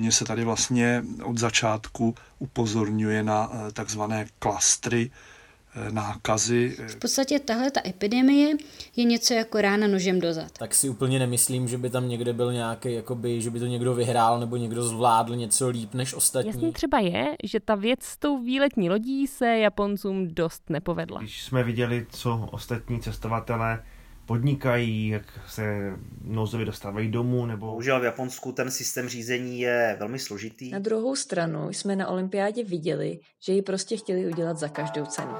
hodně se tady vlastně od začátku upozorňuje na takzvané klastry, Eh, nákazy. V podstatě tahle ta epidemie je něco jako rána nožem dozad. Tak si úplně nemyslím, že by tam někde byl nějaký, jakoby, že by to někdo vyhrál nebo někdo zvládl něco líp než ostatní. Jasně třeba je, že ta věc s tou výletní lodí se Japoncům dost nepovedla. Když jsme viděli, co ostatní cestovatelé podnikají, jak se nouzově dostávají domů, nebo... Bohužel v Japonsku ten systém řízení je velmi složitý. Na druhou stranu jsme na olympiádě viděli, že ji prostě chtěli udělat za každou cenu.